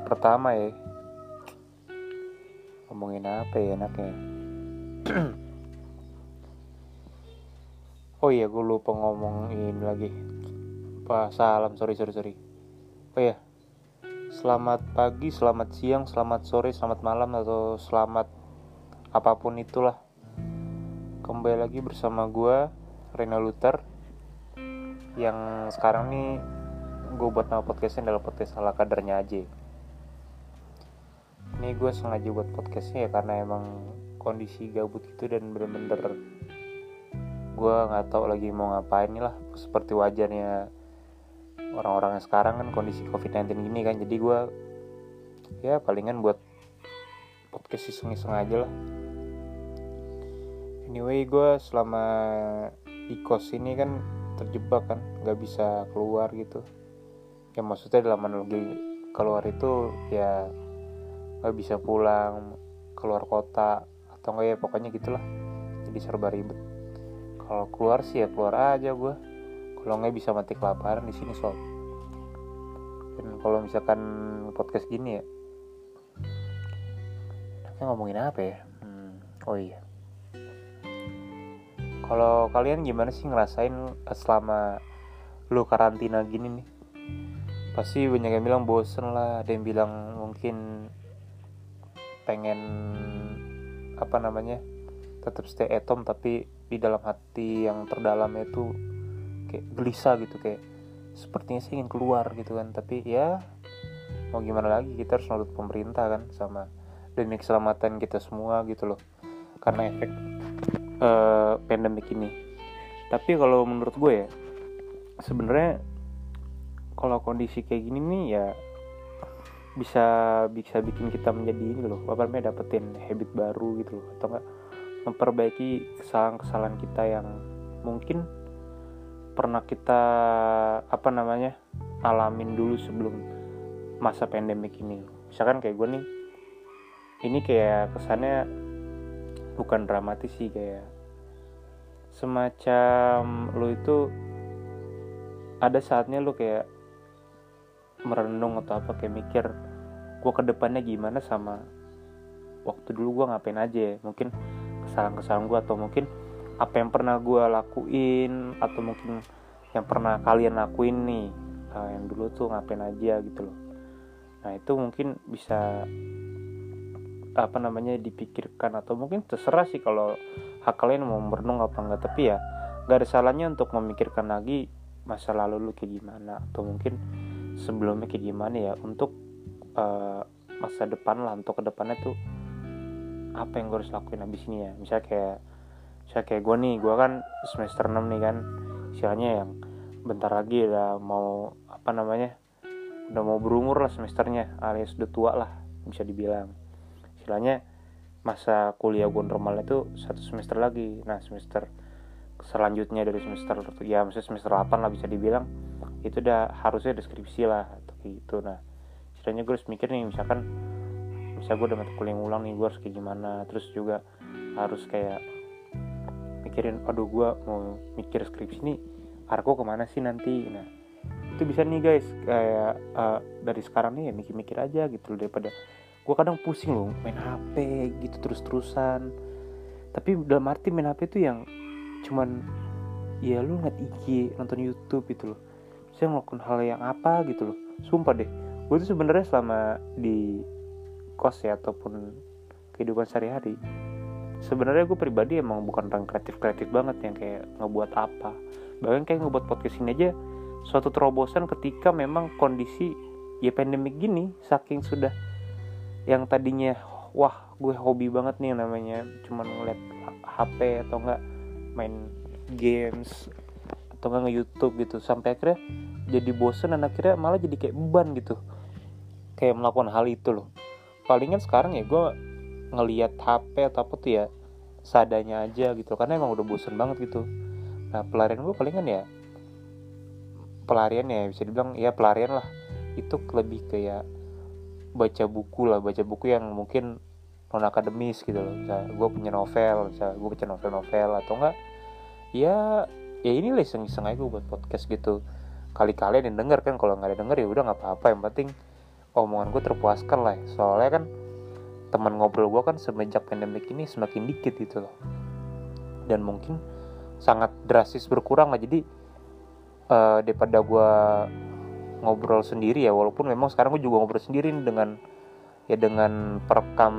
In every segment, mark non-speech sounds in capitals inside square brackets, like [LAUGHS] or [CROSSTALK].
episode pertama ya. Ngomongin apa ya enaknya? [CLEARS THROAT] Oh iya gue lupa ngomongin lagi. Apa salam sorry sorry sorry. Oh iya selamat pagi selamat siang selamat sore selamat malam atau selamat apa pun itulah. Kembali lagi bersama gue Rena Luther yang sekarang nih gue buat nama podcastnya adalah podcast ala kadarnya aja ini gue sengaja buat podcastnya ya karena emang kondisi gabut gitu dan bener-bener gue nggak tahu lagi mau ngapain lah. Seperti wajarnya orang-orang yang sekarang kan kondisi covid-19 gini kan. Jadi gue ya palingan buat podcast iseng-iseng aja lah. Anyway gue selama di kos ini kan terjebak kan nggak bisa keluar gitu. Ya maksudnya dalam analogi keluar itu ya nggak bisa pulang keluar kota atau enggak ya pokoknya gitulah. Jadi serba ribet. Kalau keluar sih ya keluar aja gue kalau nggak bisa mati kelaparan di sini sob. Dan kalau misalkan podcast gini ya. Kita ngomongin apa ya? Hmm, oh iya. Kalau kalian gimana sih ngerasain selama lu karantina gini nih? Pasti banyak yang bilang bosen lah ada yang bilang mungkin pengen apa namanya tetap stay at home tapi di dalam hati yang terdalamnya itu kayak gelisah gitu kayak sepertinya sih ingin keluar gitu kan. Tapi ya mau gimana lagi kita harus nurut pemerintah kan sama demi keselamatan kita semua gitu loh. Karena efek uh, pandemik ini. Tapi kalau menurut gue ya sebenarnya kalau kondisi kayak gini nih ya bisa bisa bikin kita menjadi ini loh apa namanya dapetin habit baru gitu loh atau enggak memperbaiki kesalahan-kesalahan kita yang mungkin pernah kita apa namanya alamin dulu sebelum masa pandemik ini. Misalkan kayak gue nih ini kayak kesannya bukan dramatis sih kayak semacam lo itu ada saatnya lo kayak merenung atau apa kayak mikir gue ke depannya gimana sama waktu dulu gue ngapain aja ya? Mungkin kesalahan-kesalahan gue atau mungkin apa yang pernah gue lakuin atau mungkin yang pernah kalian lakuin nih uh, yang dulu tuh ngapain aja gitu loh. Nah itu mungkin bisa apa namanya dipikirkan atau mungkin terserah sih kalau hak kalian mau merenung apa enggak. Tapi ya gak ada salahnya untuk memikirkan lagi masa lalu lu kayak gimana atau mungkin sebelumnya kayak gimana ya untuk uh, masa depan lah untuk ke depannya tuh apa yang gue harus lakuin abis ini ya. Misalnya kayak misalnya kayak gue nih gue kan semester 6 nih kan istilahnya yang bentar lagi udah mau apa namanya udah mau berumur lah semesternya alias udah tua lah bisa dibilang. Istilahnya masa kuliah gue normalnya itu satu semester lagi. Nah semester selanjutnya dari semester ya maksudnya semester 8 lah bisa dibilang itu udah harusnya deskripsi lah atau kayak gitu. Nah istilahnya gue harus mikir nih misalkan misal gue udah mata kuliah ulang nih gue harus kayak gimana? Terus juga harus kayak mikirin aduh gue mau mikir skripsi nih arko ke mana sih nanti? Nah itu bisa nih guys. Kayak uh, dari sekarang nih ya mikir-mikir aja gitu loh daripada gue kadang pusing loh main HP gitu terus-terusan. Tapi dalam arti main HP itu yang cuman ya lu ngeliat IG nonton YouTube gitu loh saya ngelakuin hal yang apa gitu loh. Sumpah deh gue tuh sebenarnya selama di kos ya ataupun kehidupan sehari-hari sebenarnya gue pribadi emang bukan orang kreatif kreatif banget yang kayak ngebuat apa. Bahkan kayak ngebuat podcast ini aja suatu terobosan ketika memang kondisi ya pandemik gini saking sudah yang tadinya wah gue hobi banget nih namanya cuman ngeliat HP atau enggak main games atau enggak nge-youtube gitu sampai akhirnya jadi bosen dan akhirnya malah jadi kayak beban gitu. Kayak melakukan hal itu loh. Palingan sekarang ya gue ngelihat HP atau apa tuh ya sadanya aja gitu karena emang udah bosen banget gitu. Nah pelarian gue palingan ya pelarian ya bisa dibilang ya pelarian lah. Itu lebih kayak baca buku lah baca buku yang mungkin non akademis gitu loh. Gue punya novel gue baca novel-novel atau enggak ya ya ini lah iseng-iseng aja gue buat podcast gitu. Kali-kali ada yang denger kan kalau nggak ada denger ya udah nggak apa-apa yang penting omongan gue terpuaskan lah. Ya. soalnya kan teman ngobrol gue kan semenjak pandemik ini semakin dikit gitu loh. Dan mungkin sangat drastis berkurang lah. Jadi uh, daripada gue ngobrol sendiri ya walaupun memang sekarang gue juga ngobrol sendiri dengan ya dengan perekam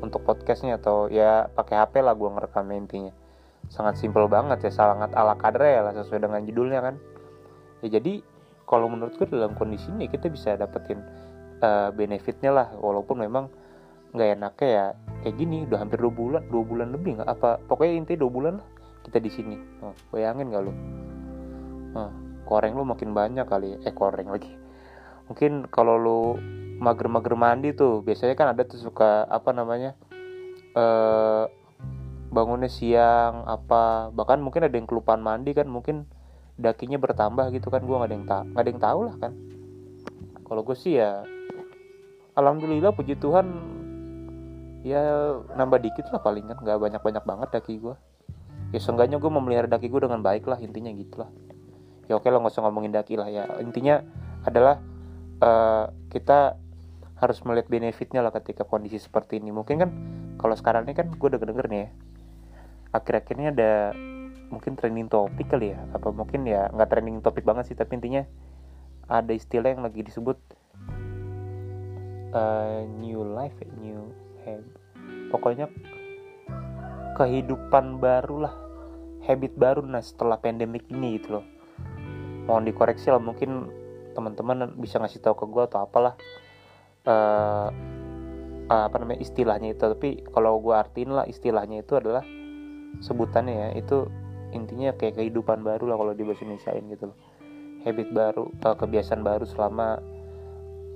untuk podcastnya atau ya pakai HP lah gue ngerekam intinya sangat simpel banget ya sangat ala kadre ya lah sesuai dengan judulnya kan. Ya jadi kalau menurut gue dalam kondisi ini kita bisa dapetin uh, benefitnya lah walaupun memang nggak enaknya ya kayak gini udah hampir dua bulan dua bulan lebih nggak apa pokoknya intinya dua bulan lah kita di sini. Oh, bayangin gak lo oh, koreng lu makin banyak kali eh koreng lagi. Mungkin kalau lu mager-mager mandi tuh biasanya kan ada tuh suka apa namanya eh bangunnya siang apa bahkan mungkin ada yang kelupaan mandi kan mungkin dakinya bertambah gitu kan gue nggak ada yang tahu nggak ada yang tahu lah kan. Kalau gue sih ya alhamdulillah puji Tuhan ya nambah dikit lah paling kan nggak banyak banyak banget daki gue ya seenggaknya gue memelihara daki gue dengan baik lah intinya gitulah ya oke lah nggak usah ngomongin daki lah ya. Intinya adalah uh, kita harus melihat benefitnya lah ketika kondisi seperti ini. Mungkin kan kalau sekarang ini kan gue udah denger nih ya akhir-akhir ini ada mungkin trending topik kali ya apa mungkin ya nggak trending topik banget sih tapi intinya ada istilah yang lagi disebut uh, new life new habit. Pokoknya kehidupan baru lah habit baru. Nah setelah pandemik ini gitu loh. Mohon dikoreksi lah mungkin teman-teman bisa ngasih tahu ke gue atau apalah uh, apa namanya istilahnya itu. Tapi kalau gue artiin lah istilahnya itu adalah sebutannya ya itu intinya kayak kehidupan baru lah kalau di bahasa Indonesiain gitu loh. Habit baru uh, kebiasaan baru selama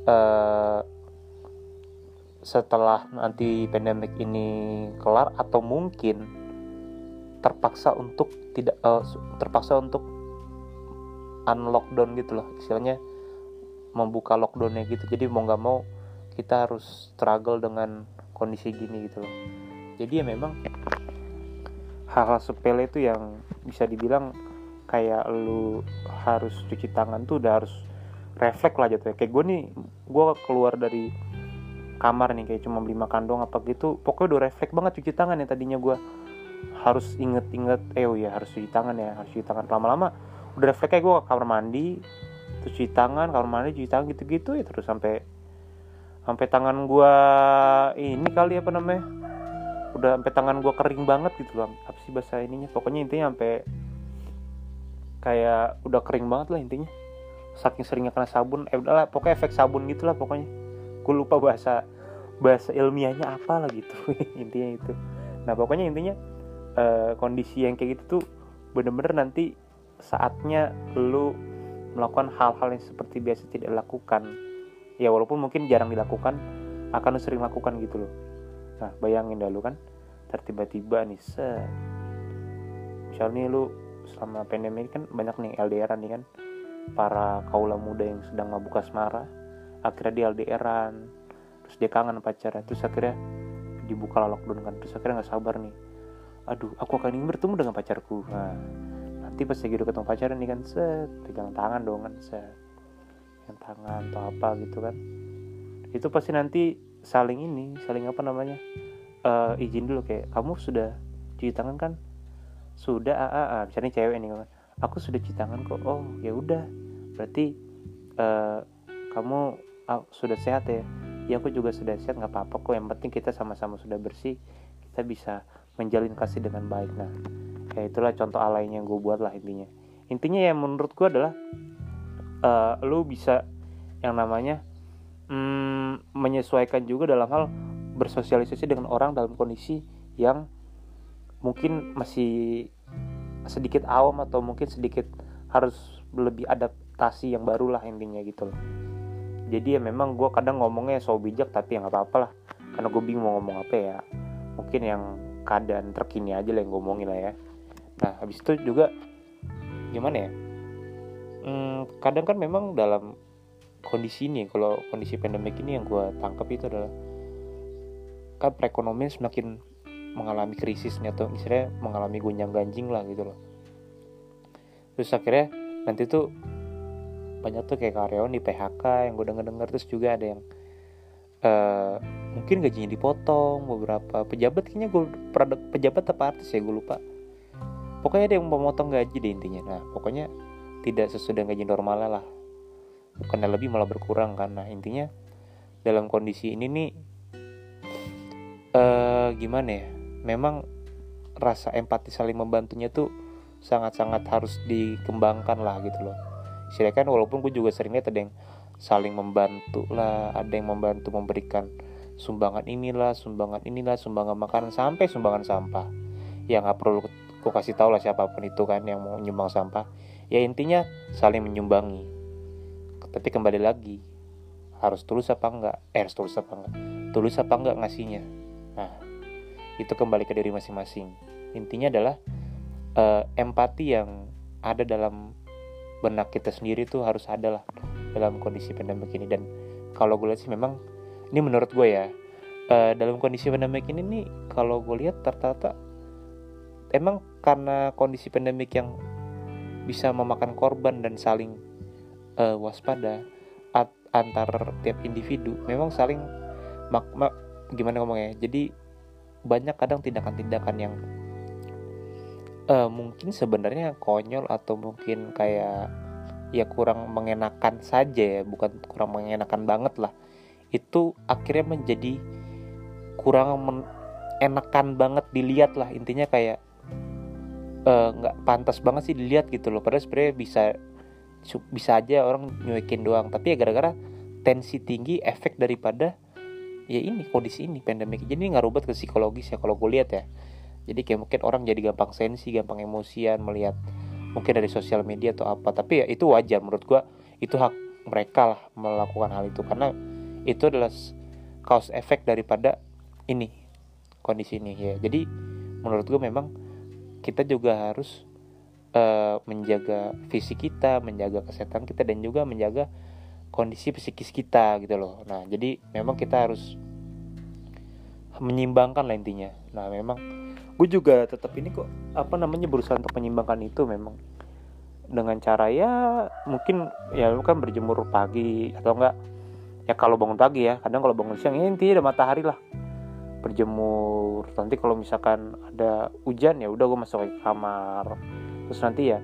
uh, setelah nanti pandemik ini kelar atau mungkin terpaksa untuk tidak uh, terpaksa untuk unlockdown gitu loh istilahnya membuka lockdownnya gitu. Jadi mau nggak mau kita harus struggle dengan kondisi gini gitu loh. Jadi ya memang hal-hal sepele itu yang bisa dibilang kayak lu harus cuci tangan tuh udah harus refleks lah jatuh kayak gue nih gue keluar dari kamar nih kayak cuma beli makan doang apa gitu pokoknya udah refleks banget cuci tangan ya tadinya gue harus inget-inget eh oh ya harus cuci tangan ya harus cuci tangan. Lama-lama udah refleks kayak gue ke kamar mandi terus cuci tangan kamar mandi cuci tangan gitu-gitu ya terus sampai sampai tangan gue ini kali apa namanya udah sampai tangan gue kering banget gitu loh apa sih bahasa ininya? Pokoknya intinya sampai kayak udah kering banget lah intinya. Saking seringnya kena sabun. Eh udahlah pokoknya efek sabun gitulah pokoknya. Gue lupa bahasa bahasa ilmiahnya apa lah gitu. [LAUGHS] Intinya itu. Nah pokoknya intinya uh, kondisi yang kayak gitu tuh bener-bener nanti saatnya lu melakukan hal-hal yang seperti biasa tidak dilakukan. Ya walaupun mungkin jarang dilakukan akan sering lakukan gitu loh nah bayangin dah lu kan tertiba-tiba nih set. Misalnya lu selama pandemi kan banyak nih LDRan nih kan para kaula muda yang sedang ngebuka semara akhirnya dia LDRan terus dia kangen pacarnya terus akhirnya dibuka lockdown kan terus akhirnya nggak sabar nih. Aduh aku akan ingin bertemu dengan pacarku. Nah, nanti pas lagi udah ketemu pacaran nih kan set pegang tangan dong kan set. Pegang tangan atau apa gitu kan. Itu pasti nanti saling ini saling apa namanya uh, izin dulu kayak kamu sudah cuci tangan kan? Sudah ah, ah, ah. misalnya cewek nih kan aku sudah cuci tangan kok. Oh ya udah. Berarti uh, kamu uh, sudah sehat ya? Ya aku juga sudah sehat nggak apa-apa kok. Yang penting kita sama-sama sudah bersih. Kita bisa menjalin kasih dengan baik. Nah kayak itulah contoh alainya yang gue buat lah intinya. Intinya yang menurut gue adalah uh, lu bisa yang namanya mm, menyesuaikan juga dalam hal bersosialisasi dengan orang dalam kondisi yang mungkin masih sedikit awam atau mungkin sedikit harus lebih adaptasi yang baru lah intinya gitu loh. Jadi ya memang gue kadang ngomongnya so bijak tapi ya nggak apa-apa lah. Karena gue bingung mau ngomong apa ya. Mungkin yang keadaan terkini aja lah yang ngomongin lah ya. Nah habis itu juga gimana ya? Hmm, kadang kan memang dalam kondisi ini kalau kondisi pandemik ini yang gue tangkap itu adalah kan perekonomian semakin mengalami krisisnya atau misalnya mengalami gonjang ganjing lah gitu loh. Terus akhirnya nanti tuh banyak tuh kayak karyawan di PHK yang gue denger denger terus juga ada yang uh, mungkin gajinya dipotong beberapa pejabat kayaknya gue pejabat apa artis ya gue lupa. Pokoknya ada yang memotong gaji deh intinya. Nah pokoknya tidak sesuai dengan gaji normal lah bukan lebih malah berkurang. Karena intinya dalam kondisi ini nih uh, gimana ya memang rasa empati saling membantunya tuh sangat-sangat harus dikembangkan lah gitu loh. Silakan walaupun gue juga sering lihat ada yang saling membantu lah ada yang membantu memberikan sumbangan inilah sumbangan inilah sumbangan makanan sampai sumbangan sampah. Ya nggak perlu gue kasih tau lah siapa pun itu kan yang mau nyumbang sampah. Ya intinya saling menyumbangi tapi kembali lagi harus tulus apa enggak? Eh harus tulus apa enggak? Tulus apa enggak ngasihnya? Nah itu kembali ke diri masing-masing. Intinya adalah uh, empati yang ada dalam benak kita sendiri tuh harus ada lah dalam kondisi pandemi ini. Dan kalau gue lihat sih memang ini menurut gue ya uh, dalam kondisi pandemi ini nih kalau gue lihat ternyata emang karena kondisi pandemik yang bisa memakan korban dan saling uh, waspada at, antar tiap individu. Memang saling mak, mak gimana ngomongnya? Jadi banyak kadang tindakan-tindakan yang uh, mungkin sebenarnya konyol atau mungkin kayak ya kurang mengenakan saja ya bukan kurang mengenakan banget lah. Itu akhirnya menjadi kurang enakan banget dilihat lah. Intinya kayak eh, nggak uh, pantas banget sih dilihat gitu loh. Padahal sebenarnya bisa bisa aja orang nyuekin doang. Tapi ya gara-gara tensi tinggi efek daripada ya ini kondisi ini pandemik jadi nggak rubet ke psikologis ya kalau gue lihat ya. Jadi kayak mungkin orang jadi gampang sensi gampang emosian melihat mungkin dari sosial media atau apa. Tapi ya itu wajar menurut gue itu hak mereka lah melakukan hal itu. Karena itu adalah cause efek daripada ini kondisi ini ya. Jadi menurut gue memang kita juga harus uh, menjaga fisik kita menjaga kesehatan kita dan juga menjaga kondisi psikis kita gitu loh. Nah jadi memang kita harus menyimbangkan lah intinya. Nah memang gue juga tetap ini kok apa namanya berusaha untuk menyimbangkan itu memang. Dengan cara ya mungkin ya lu kan berjemur pagi atau enggak ya kalau bangun pagi ya. Kadang kalau bangun siang ya intinya ada matahari lah. Berjemur. Nanti kalau misalkan ada hujan ya udah gue masuk ke kamar terus nanti ya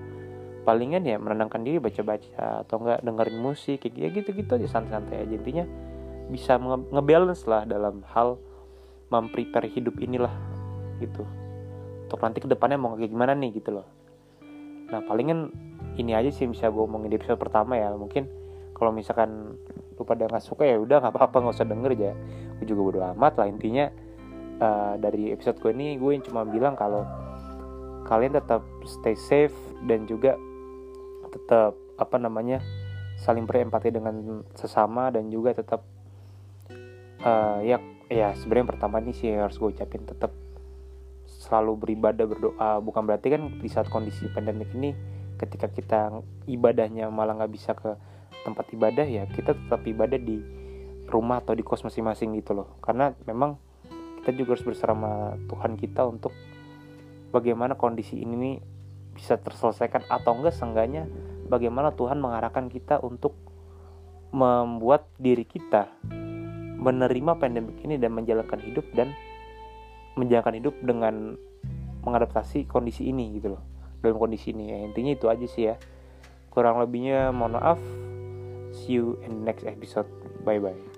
palingan ya menenangkan diri baca-baca atau enggak dengerin musik kayak gitu gitu aja santai-santai aja. Intinya bisa nge-balance lah dalam hal memprepare hidup inilah gitu. Untuk nanti ke depannya mau kayak gimana nih gitu loh. Nah palingan ini aja sih bisa gue ngomongin di episode pertama ya. Mungkin kalau misalkan lu pada nggak suka ya udah nggak apa-apa nggak usah denger aja. Gue juga bodo amat lah. Intinya uh, dari episode gue ini gue cuma bilang kalau kalian tetap stay safe dan juga tetap apa namanya saling berempati dengan sesama dan juga tetap uh, ya ya sebenarnya pertama nih sih harus gue ucapin tetap selalu beribadah berdoa. Bukan berarti kan di saat kondisi pandemik ini ketika kita ibadahnya malah nggak bisa ke tempat ibadah ya kita tetap ibadah di rumah atau di kos masing-masing gitu loh. Karena memang kita juga harus bersama Tuhan kita untuk bagaimana kondisi ini nih bisa terselesaikan atau enggak seenggaknya bagaimana Tuhan mengarahkan kita untuk membuat diri kita menerima pandemik ini dan menjalankan hidup dan menjalankan hidup dengan mengadaptasi kondisi ini gitu loh dalam kondisi ini ya. Intinya itu aja sih ya. Kurang lebihnya mohon maaf. See you in next episode. Bye bye